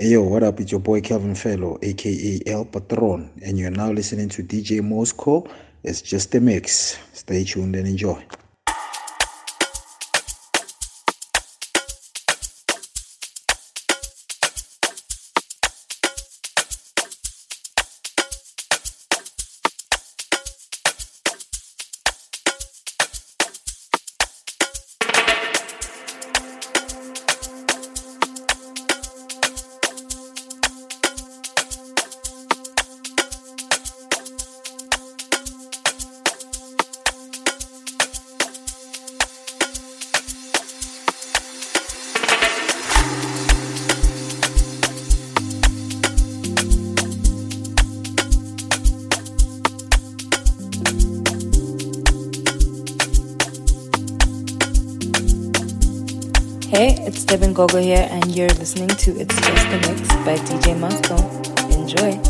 Hey yo, what up? It's your boy Kelvin Fellow, aka El Patron, and you're now listening to DJ Mosco. It's just a mix. Stay tuned and enjoy. Gogo here, and you're listening to It's Just the Mix by DJ Mosco. Enjoy.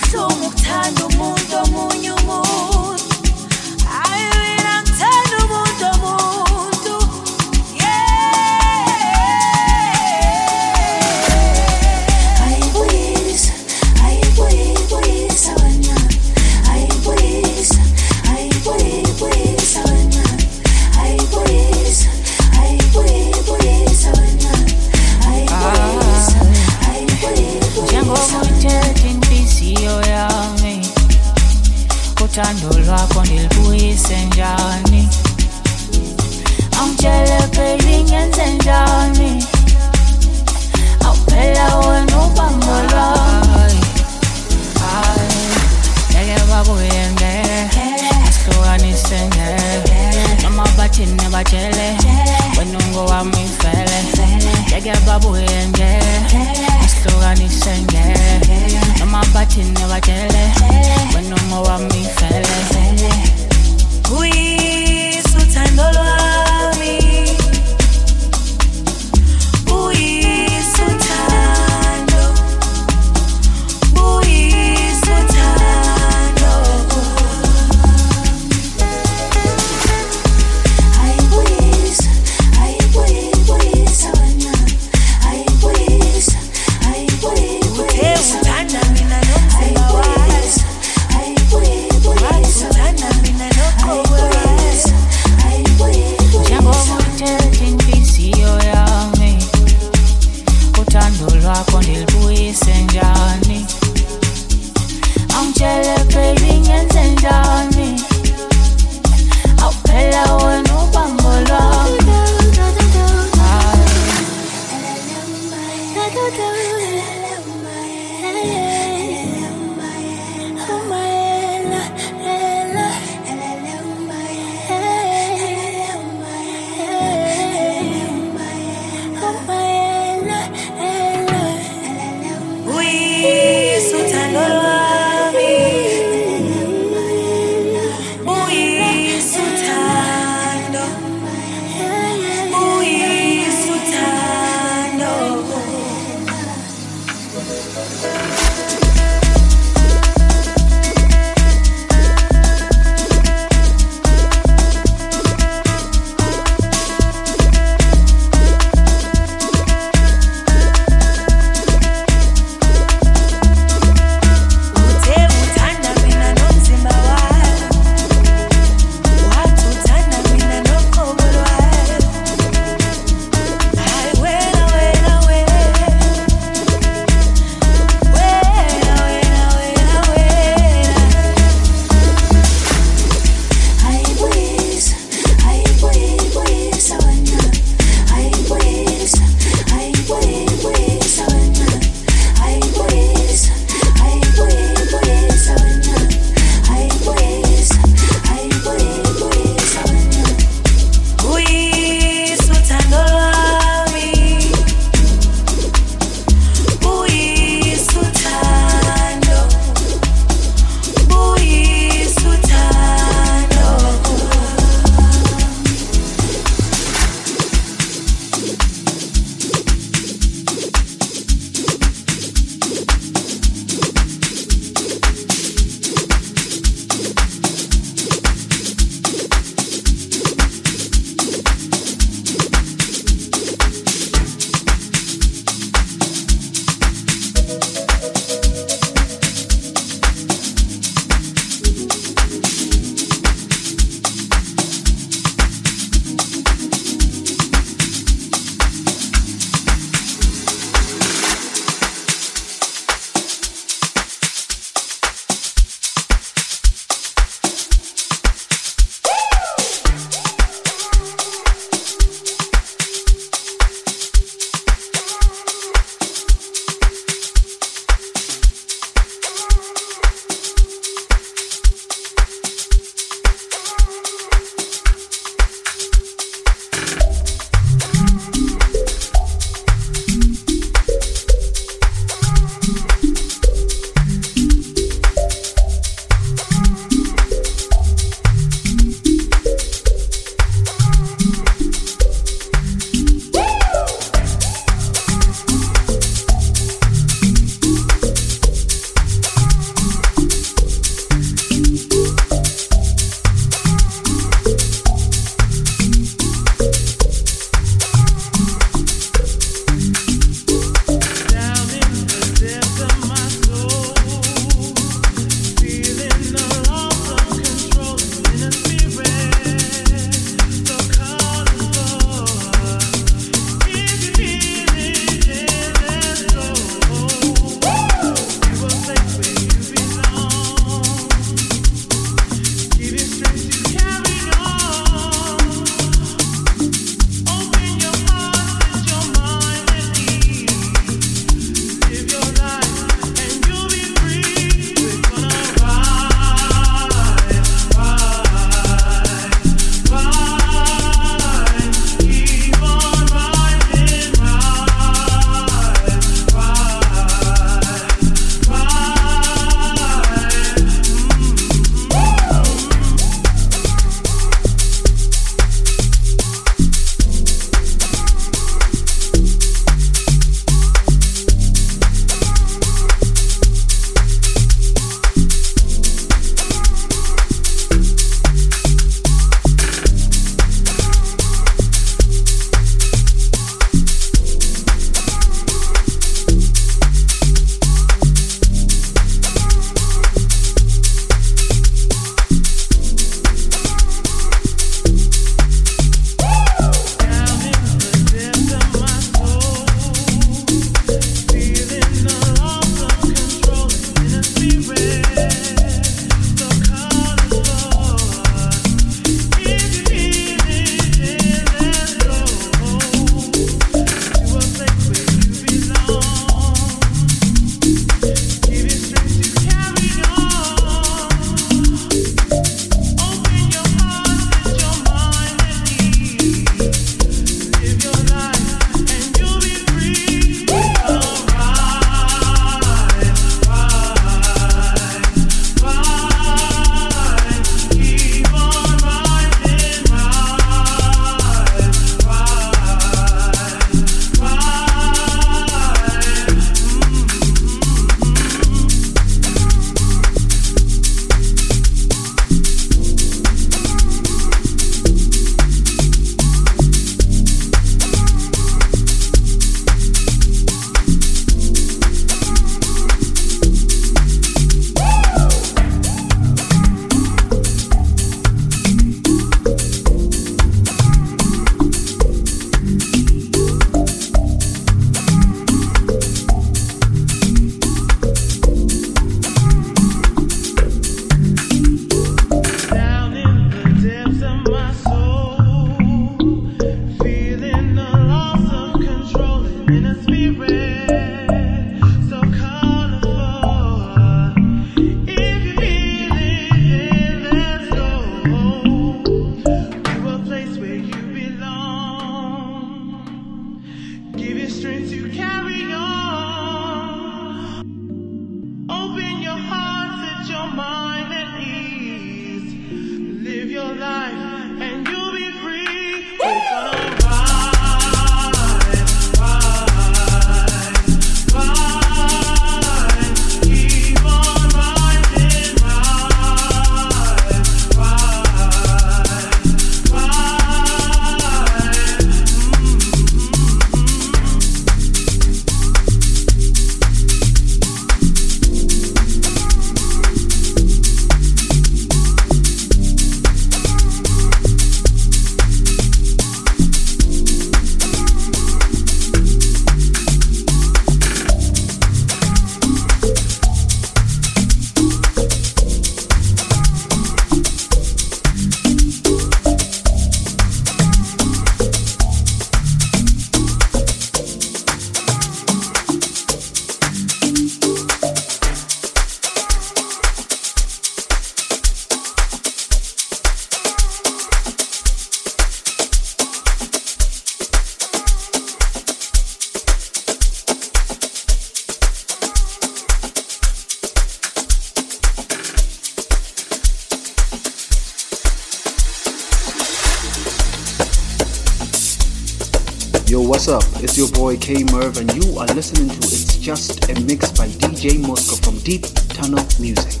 Your boy K Merv, and you are listening to It's Just a Mix by DJ Mosco from Deep Tunnel Music.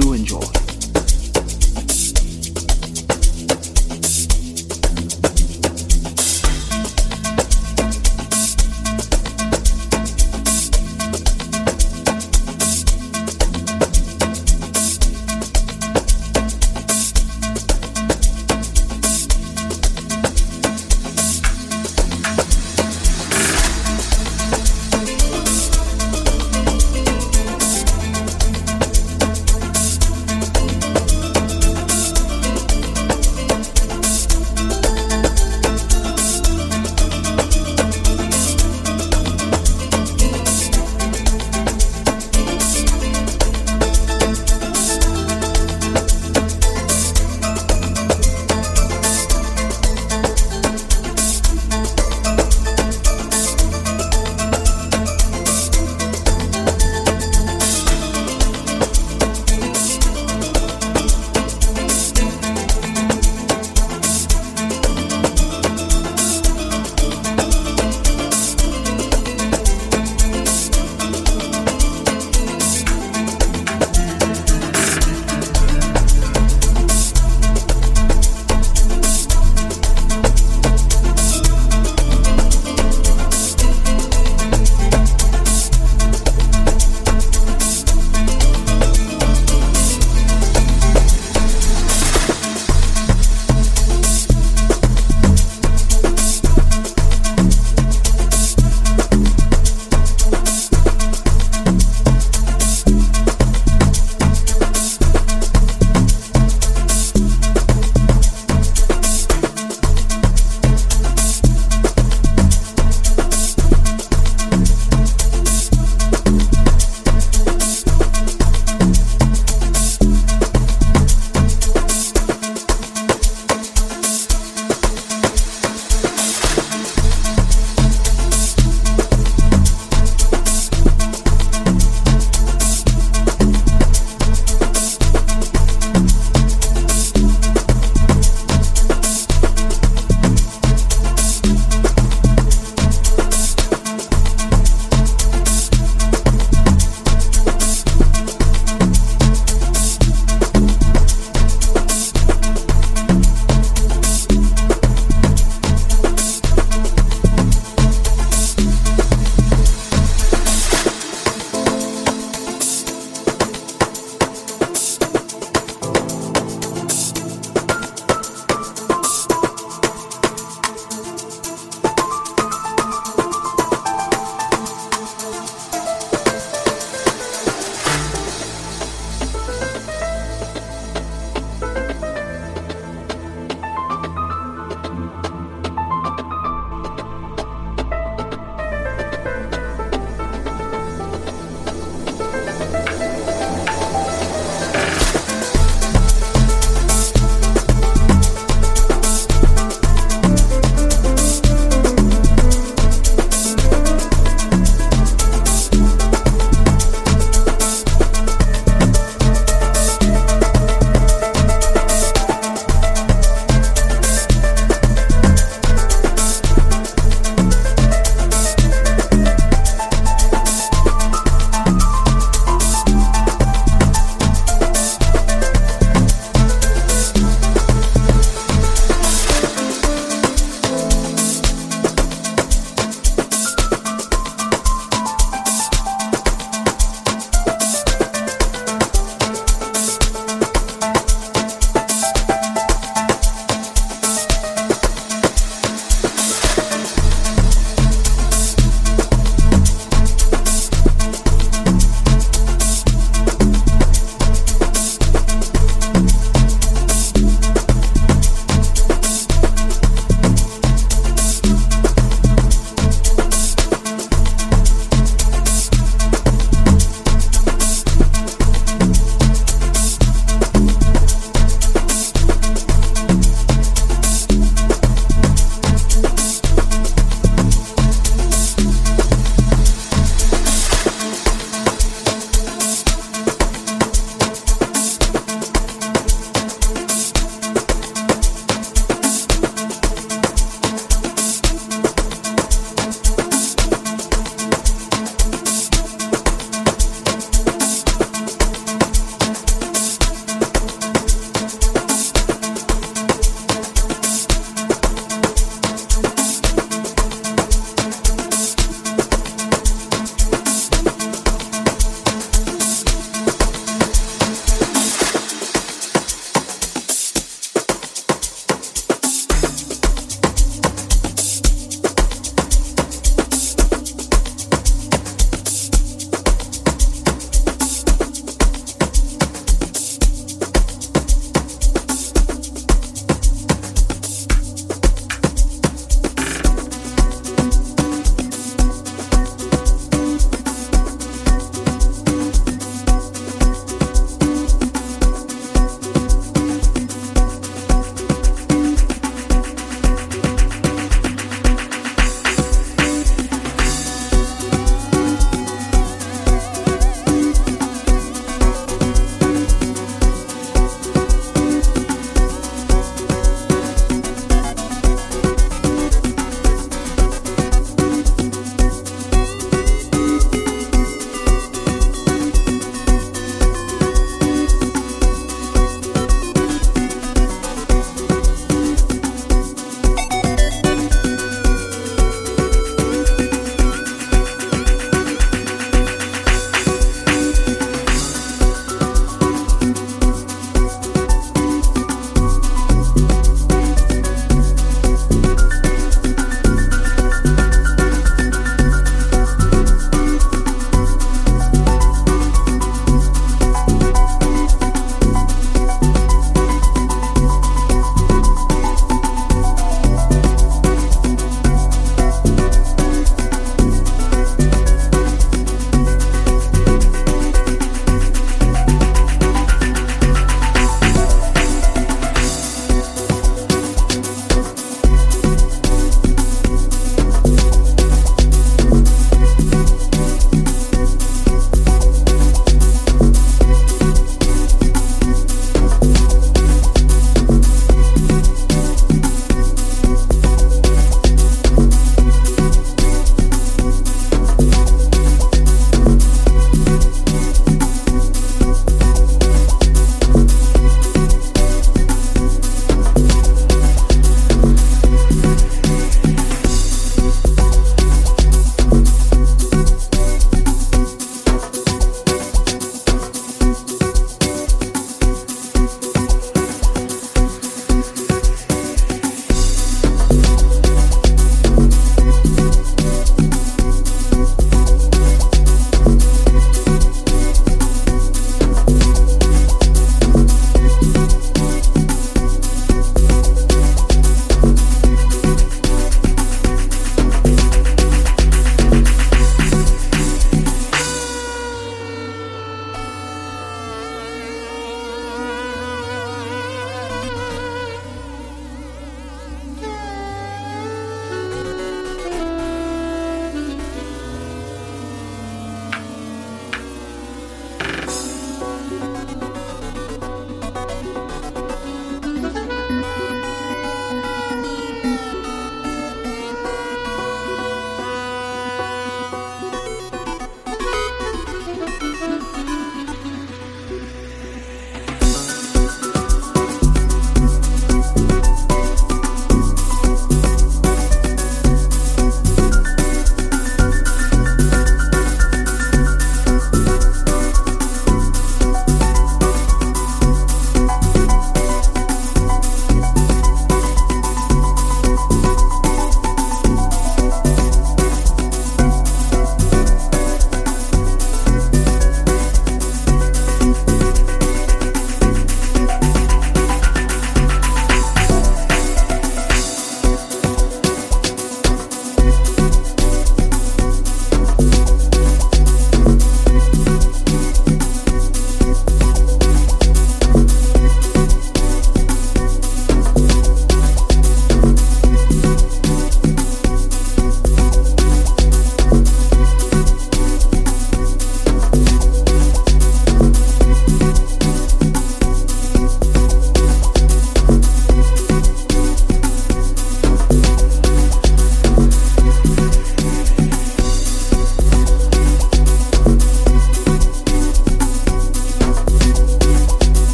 Do enjoy.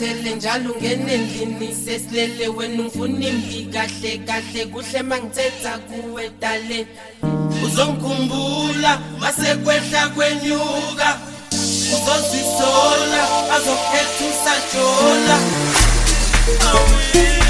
Sengikhathele njalo ungena endlini sesilele wena ungifuna imbi kahle kahle. Kuhle mangithetha kuwe dale. Uzongikhumbula masekwehla kwenyuka. Uzozisola bazokhetha usajola. Ingathi liyoshona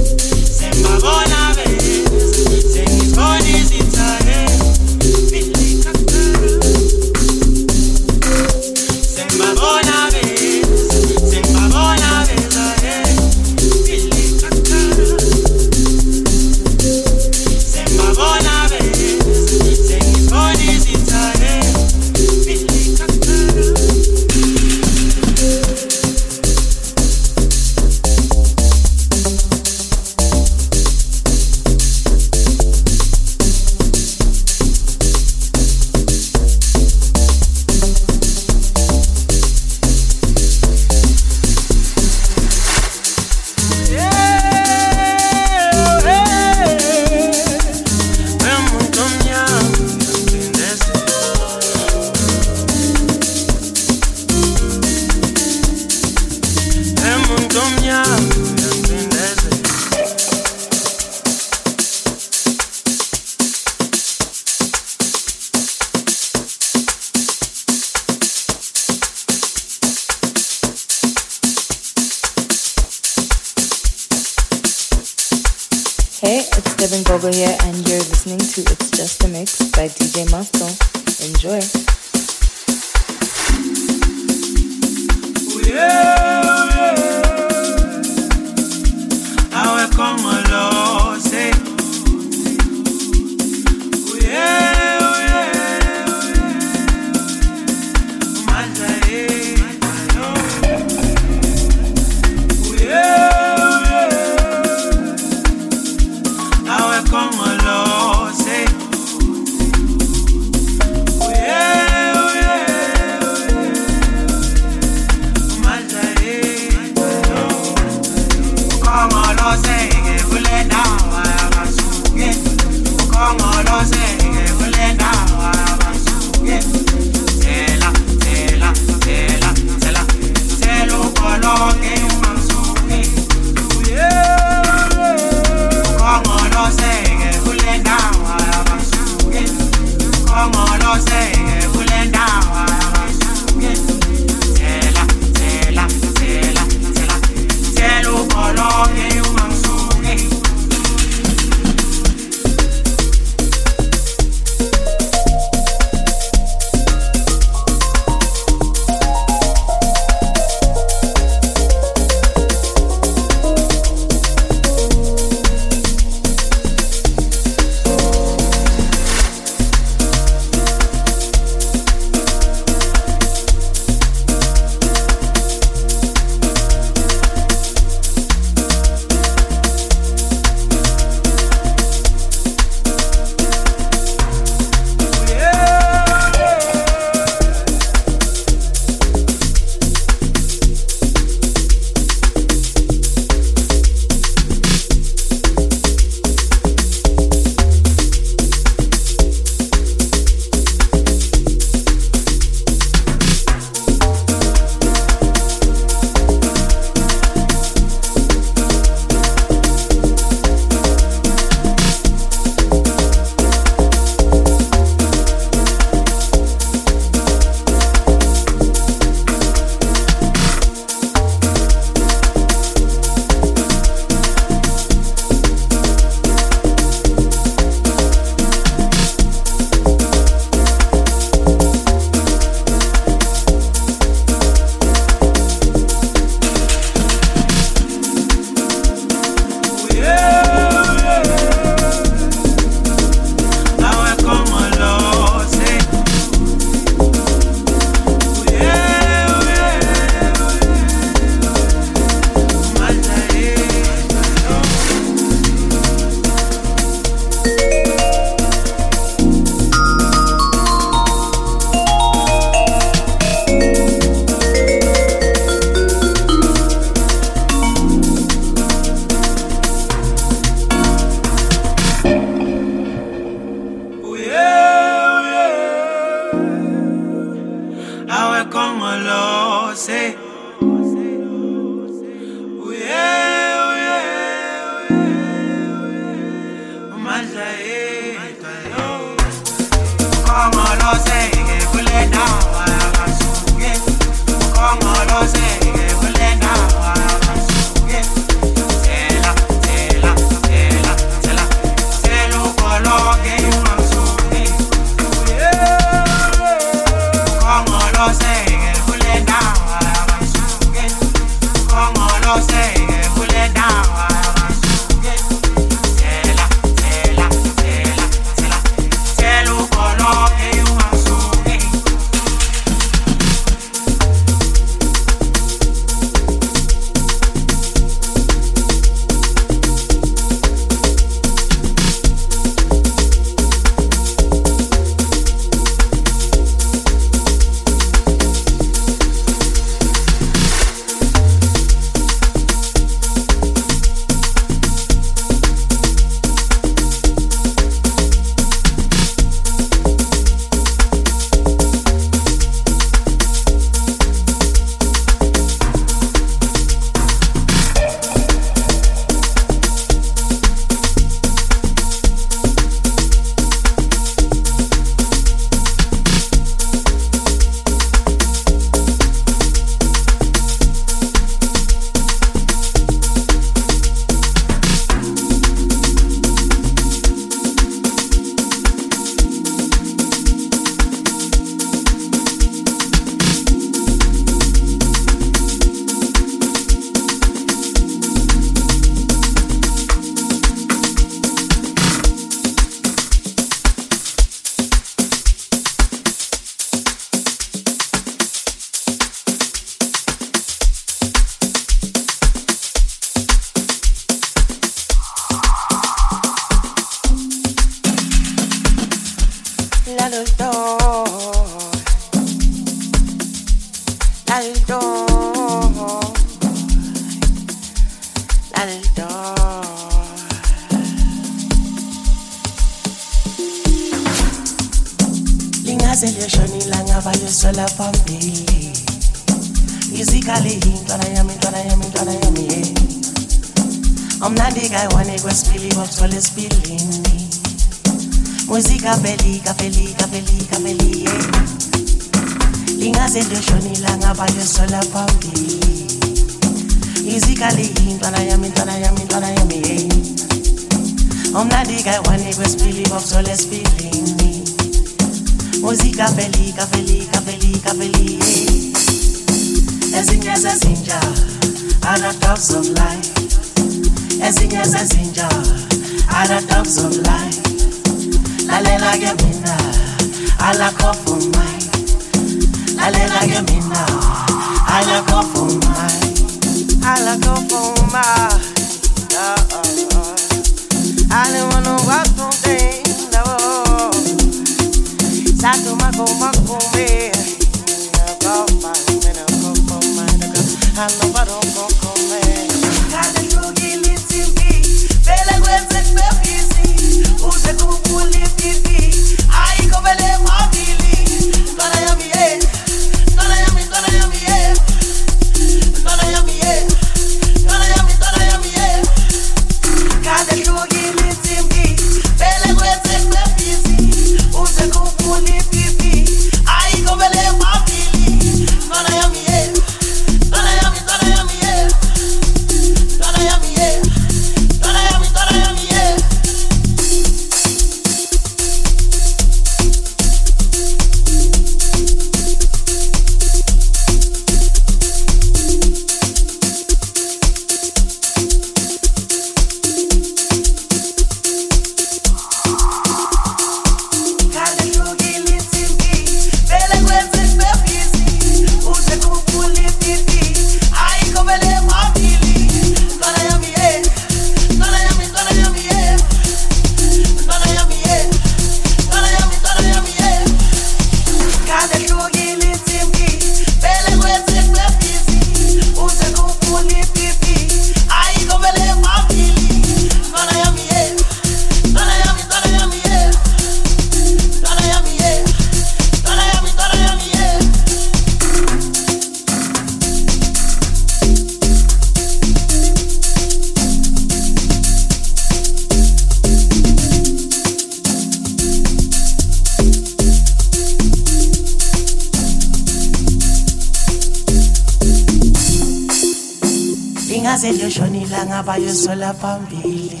Lingaze liyoshonila ngabayosola phambili.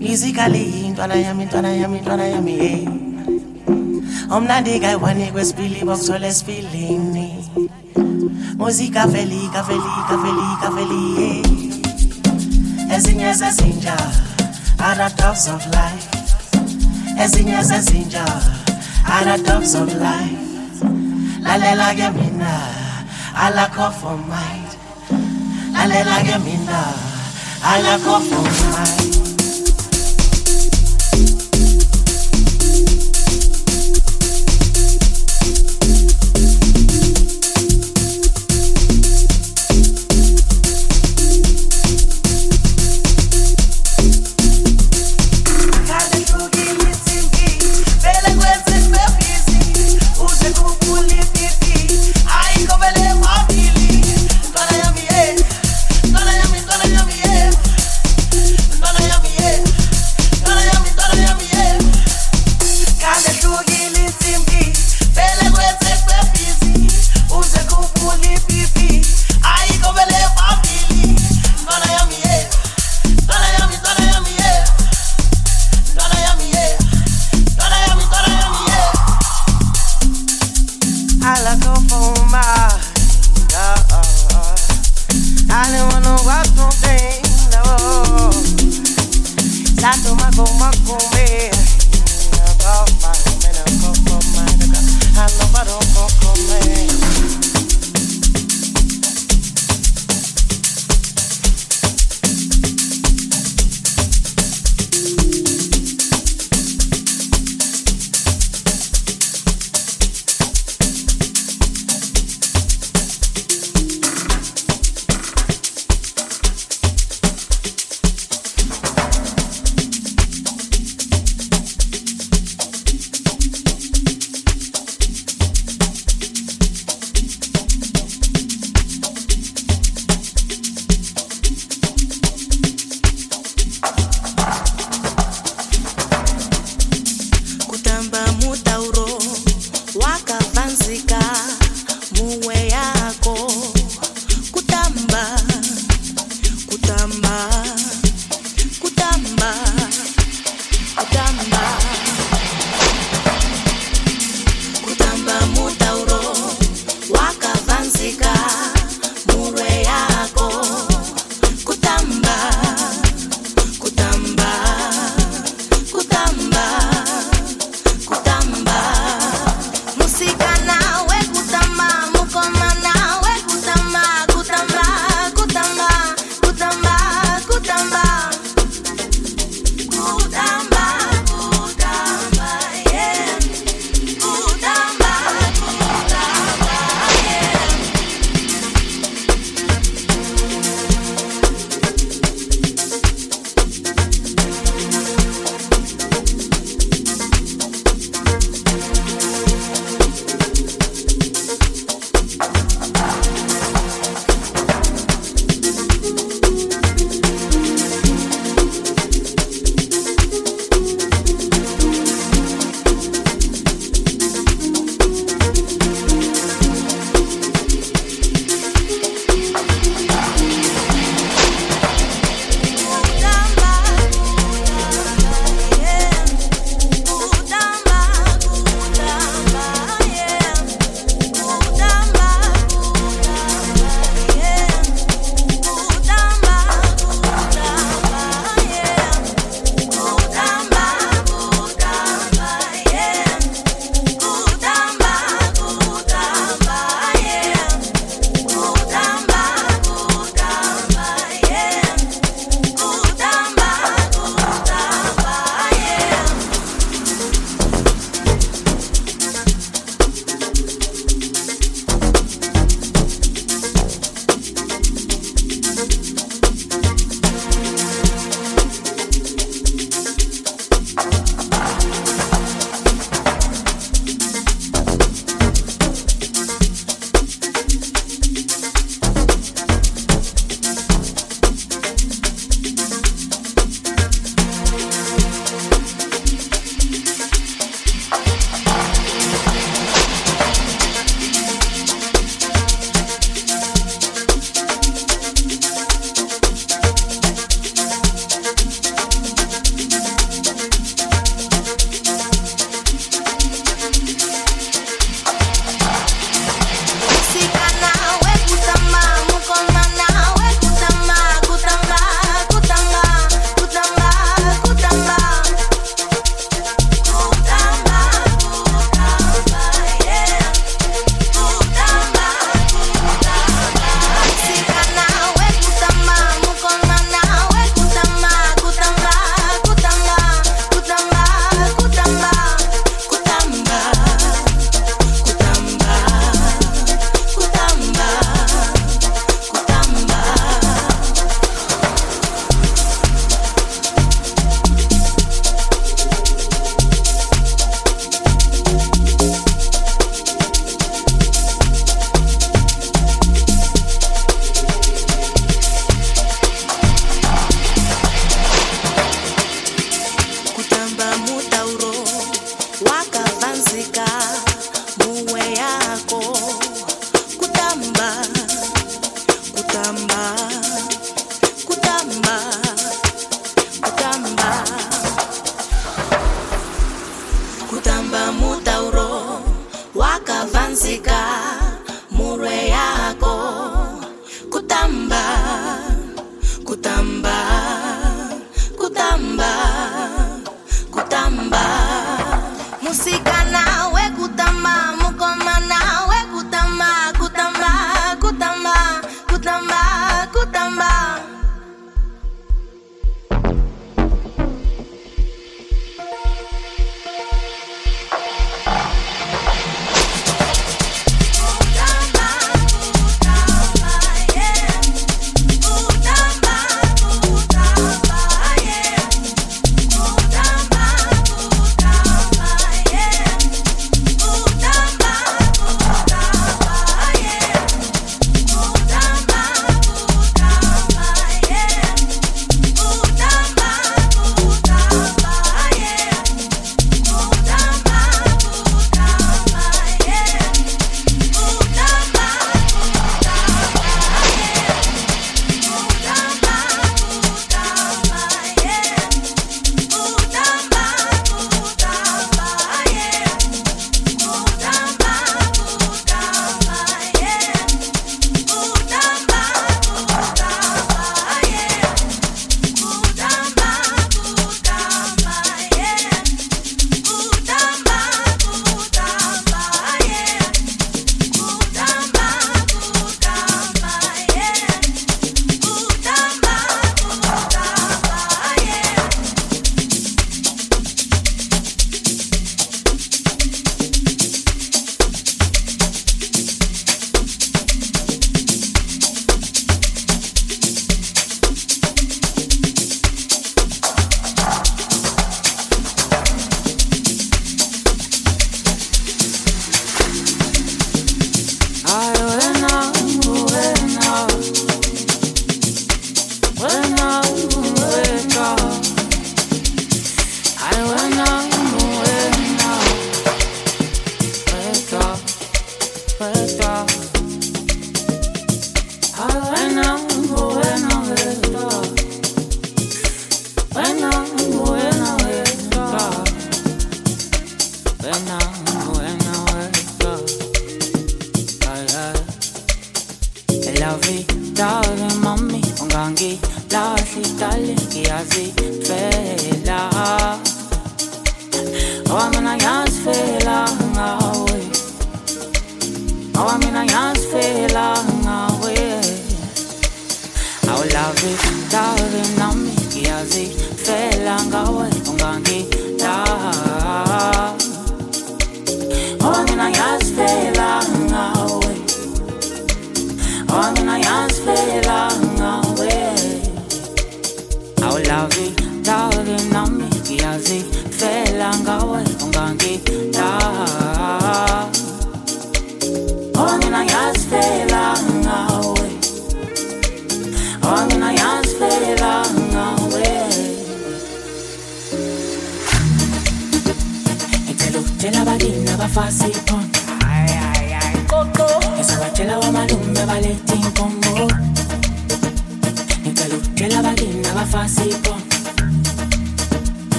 Musically intwana yami intwana yami intwana yami hey omnandi kayi-one kwesibili bokuthola esipilini muzika veli kaveli kaveli kaveli yeah. ezinye zezinja are dogs of life. Ezinye zezinja are dogs of life. Lalela ke mina alakho for might lalela ke mina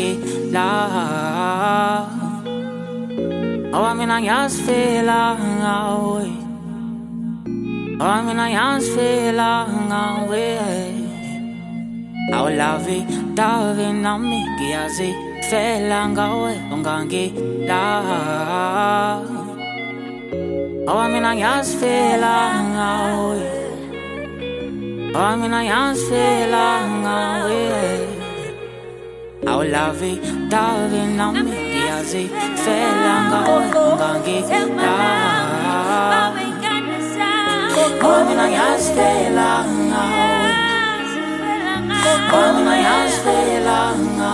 get loud. Oh, I'm mean, I just feel away. Oh, I mean, I just feel away. Au lavi, davi na mi kiasi, felangawe, get la. Oh, I'm mean, I just feel away. Oh, I'm mean, I just feel away au la vie Davi non mi piazi Felanga ngangi la Mami na yas felanga Mami na yas felanga Mami na yas felanga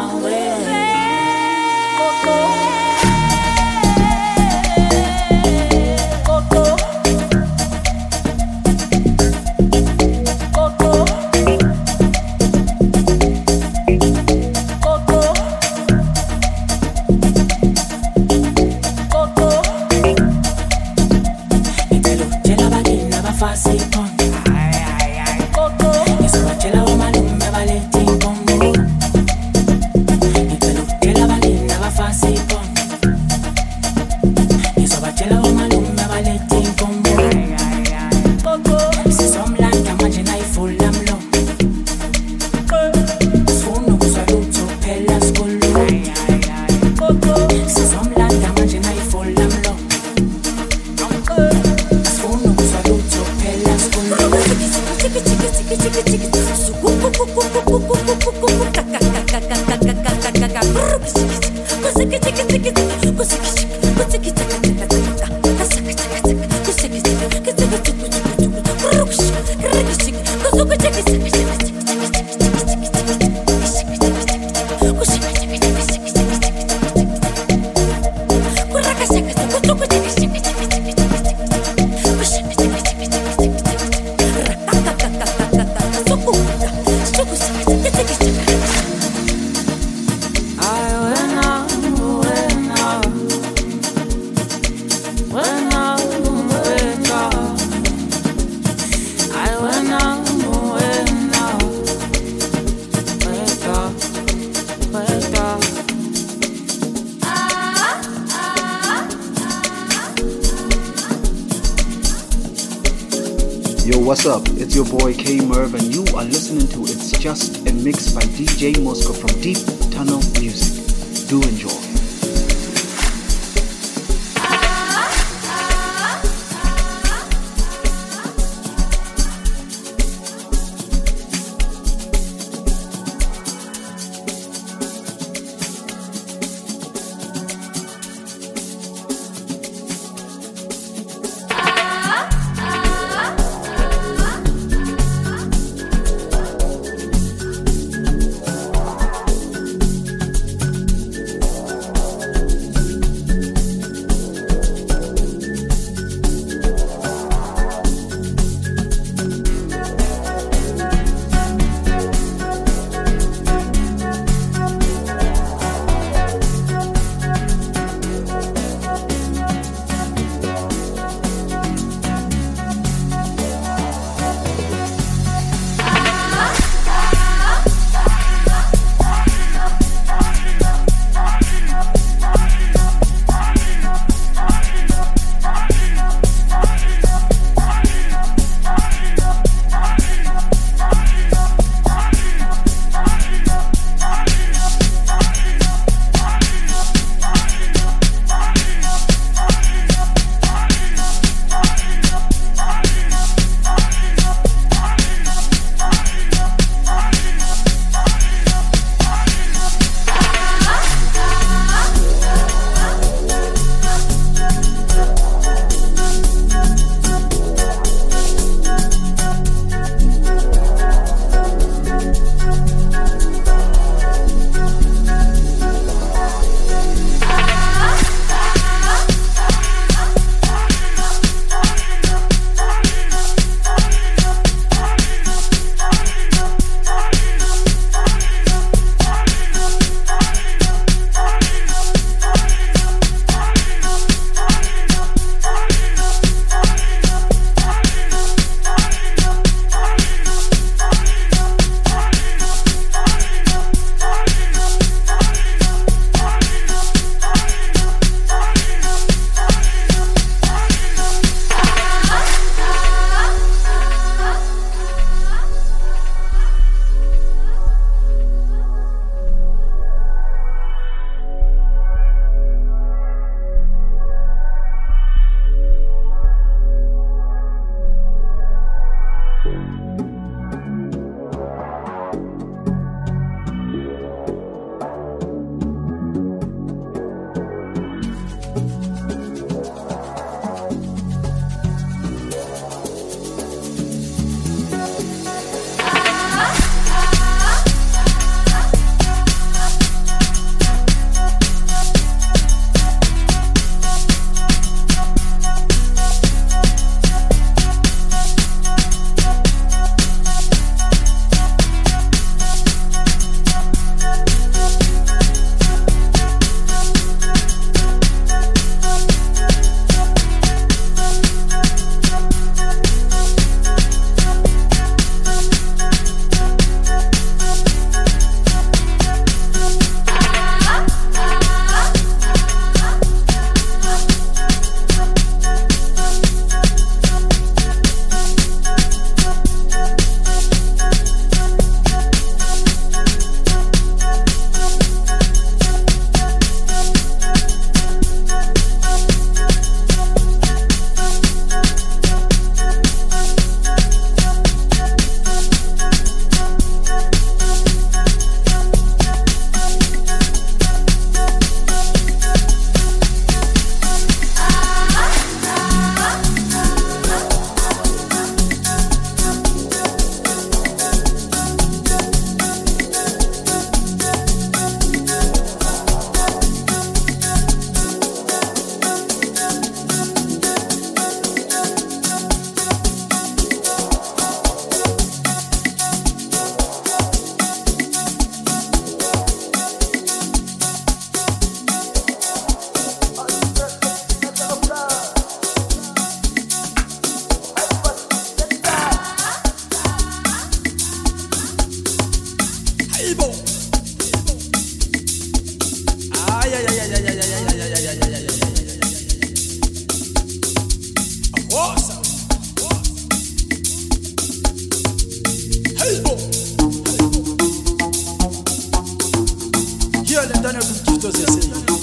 ngalentana kwizithutho zesintu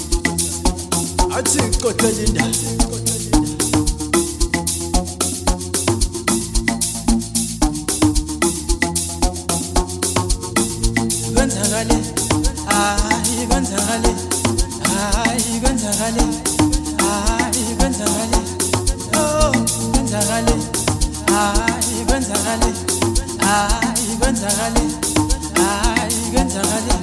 athi kothela indalo kwenzakale hayi kwenzakale hayi kwenzakale hayi kwenzakale oh kwenzakale hayi kwenzakale hayi kwenzakale hayi kwenzakale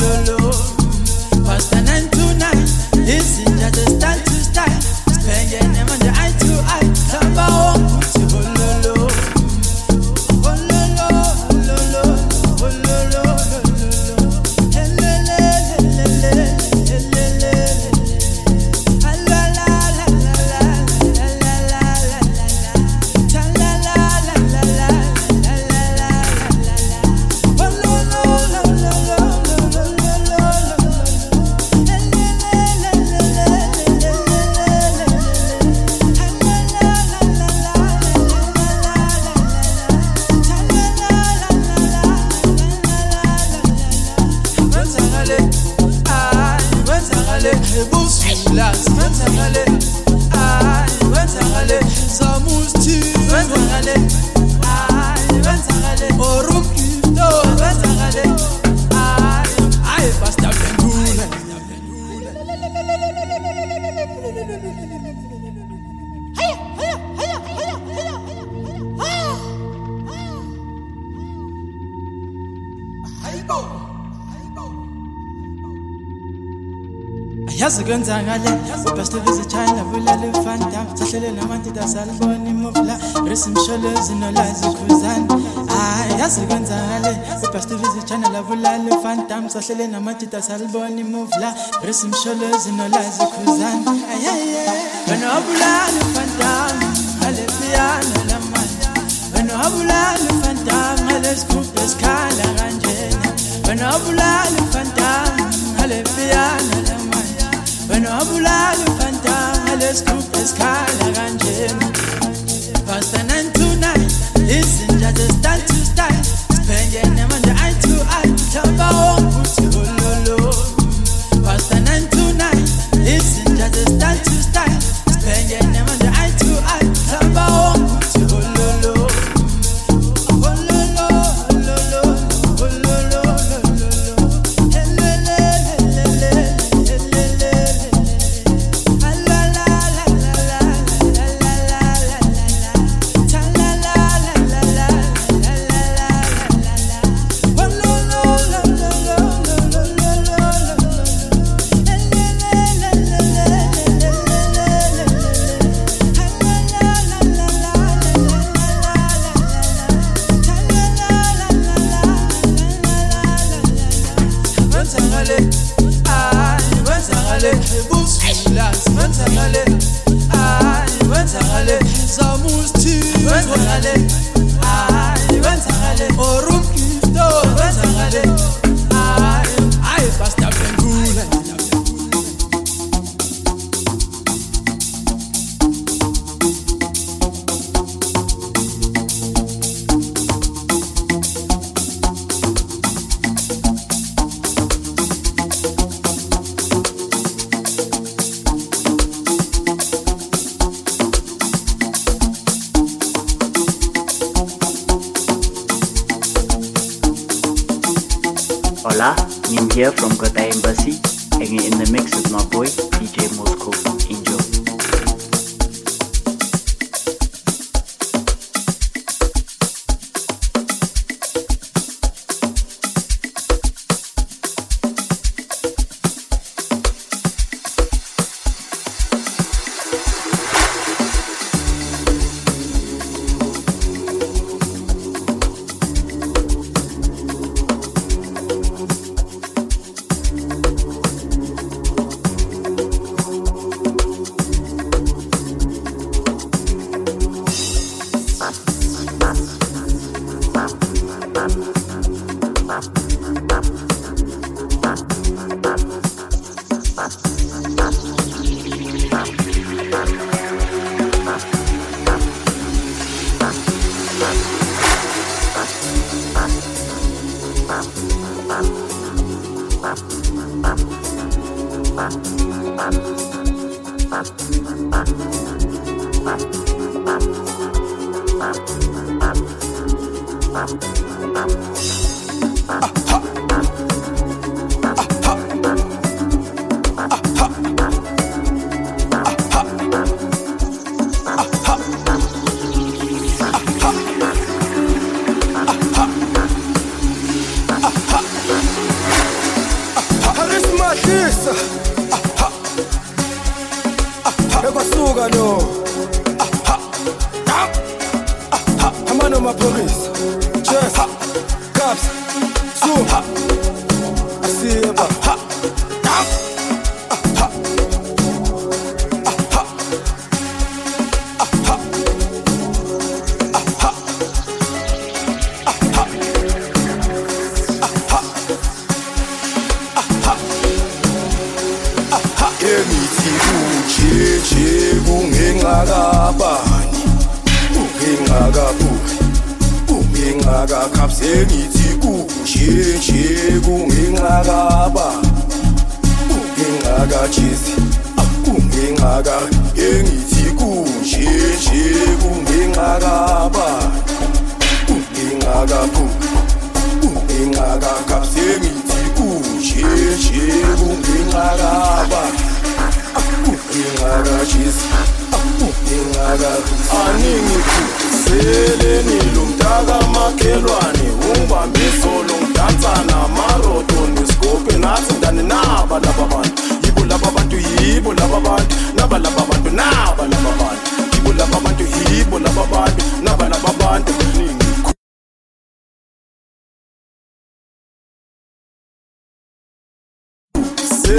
damsa hlele namatita salibona imuvla brisi msholozi nolazi khuzana benobulala imfantama alepiyana lamandla. Benobulala imfantama alesigubhu esikhala kanjena.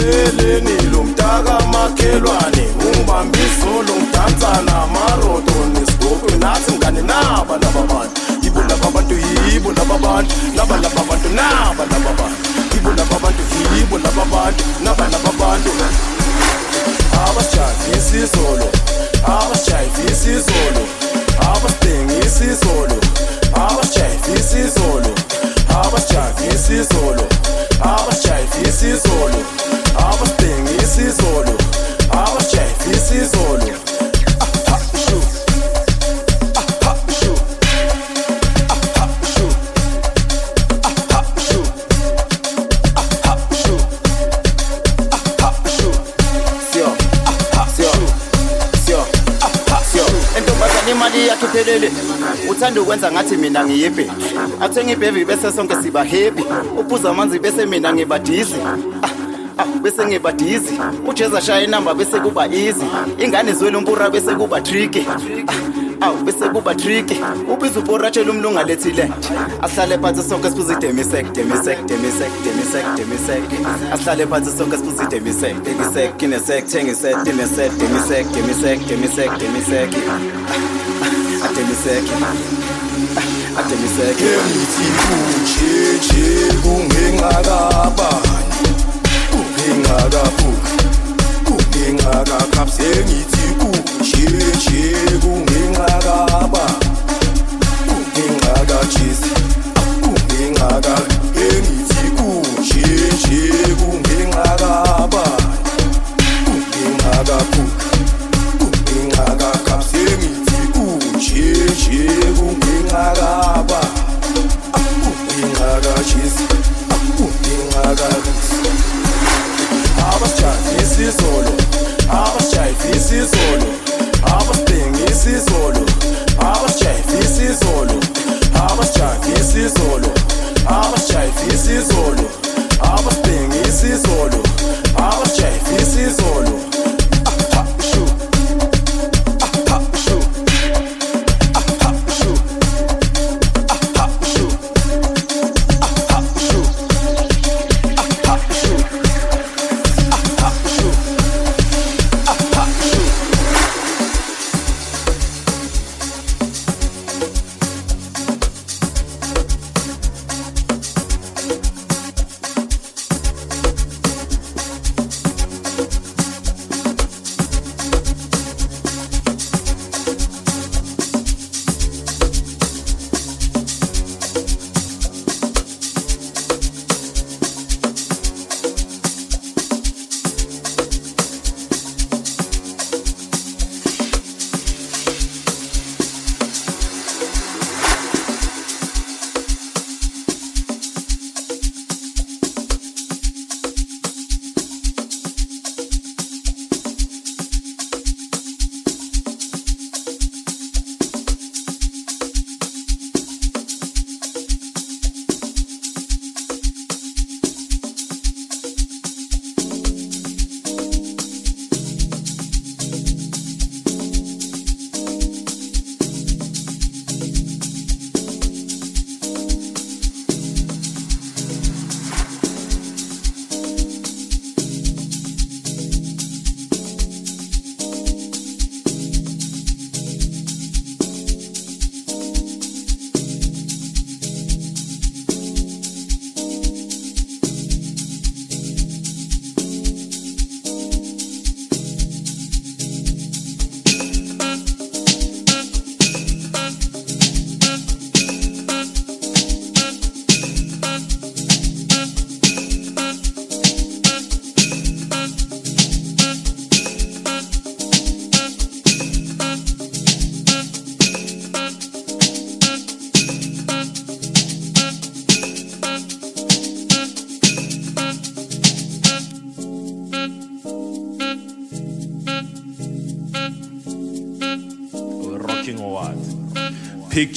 Seleni lo mntaka makhelwane ungibambe isolo ngidansa namarodo nesigobhe nathi mngane naba laba bantu. Yibo laba bantu yibo laba bantu. Naba laba bantu naba laba bantu. Yibo laba bantu yibo laba bantu. Naba laba bantu. Abasijayivisa izolo abasijayivisa izolo abasithengisa izolo abasijayivisa izolo abasijayivisa izolo abasijayivisa izolo abasithengisa izolo abasijayivisa izolo entombazane imali yakhe iphelele uthanda ukwenza ngathi mina ngiyibhe athenga ibhevi bese sonke siba happy. Uphuza amanzi bese mina ngibadizi Ah, bese ngibadizi ujeza shaya inamba bese kuba easy. Ingane zwele umpura bese kuba tricky. Ah, awu bese kuba tricky. Ubiza uboratshela umlungu alethile asihlale phansi sonke siphuze idemisek demisek demisek demisek demisek asihlale phansi sonke siphuze idemisek demisek kinesek thengisek dinesek demisek demisek demisek demisek ademisek ademisek engithi kujeje kungenxa kabani kungenxa kabuki kudingakabuki kudingakakap sengithi kusheshe kungenxakaba kudingakajisi kudingaka engithi kusheshe kungenxakaba kudingakabuki kudingakakap sengithi kusheshe kungenxakaba kudingakajisi kudingakalusi abasijayivisa izolo abasijayivisa izolo abasidingisa izolo abasijayivisa izolo abasijayivisa izolo abasijayivisa izolo abasidingisa izolo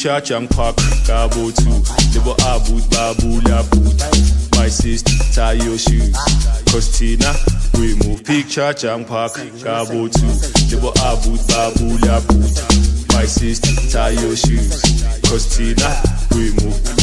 picture junk park Gabo 2 Libo abut babu labut My sister tie your shoes Cause Tina we move picture junk park Gabo 2 Libo abut babu labut My sister tie your shoes Cause Tina we move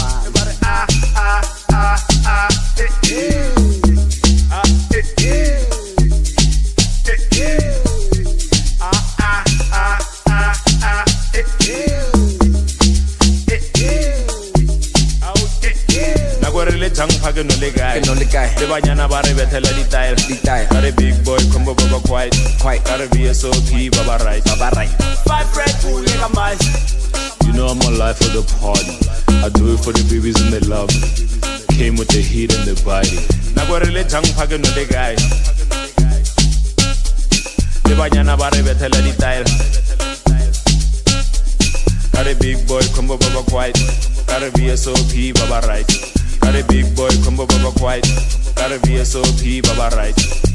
le banyana ba re bethela ditaele ka re big boy combo ba ba quiet. Ka re vsop ba ba right. Five red bull nigga man. You know I'm alive for the party. I do it for the babies and they love. Me. Came with the heat and the body. Nako re le jang pha ke no le kae le banyana ba re bethela ditaele ka re big boy combo ba ba quiet. Ka re vsop ba ba right ka re big boy combo ba ba quiet. Ka re vsop ba ba right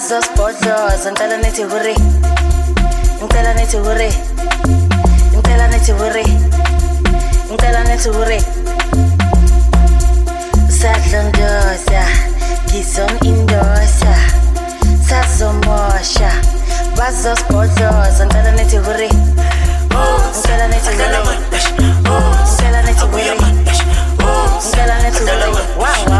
bazosibhodloza ngicela nithi huri ngicela nithi huri ngicela nithi huri ngicela nithi huri sadlondosa ngizon indosa sazomosha bazosibhodloza ngicela nithi huri ngicela nithi huri ngicela nithi huri ngicela nithi huri wow wow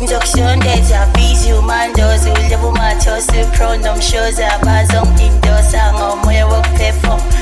Induction days a beast. Human does will level my The pronom shows a bazong in dosa ngomwe work perform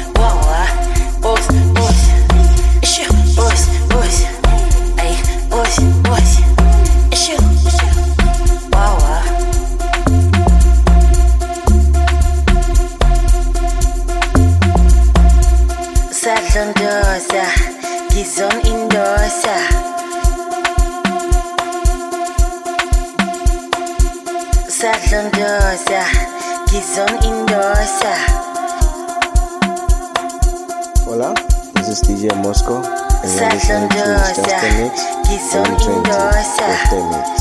Indosa.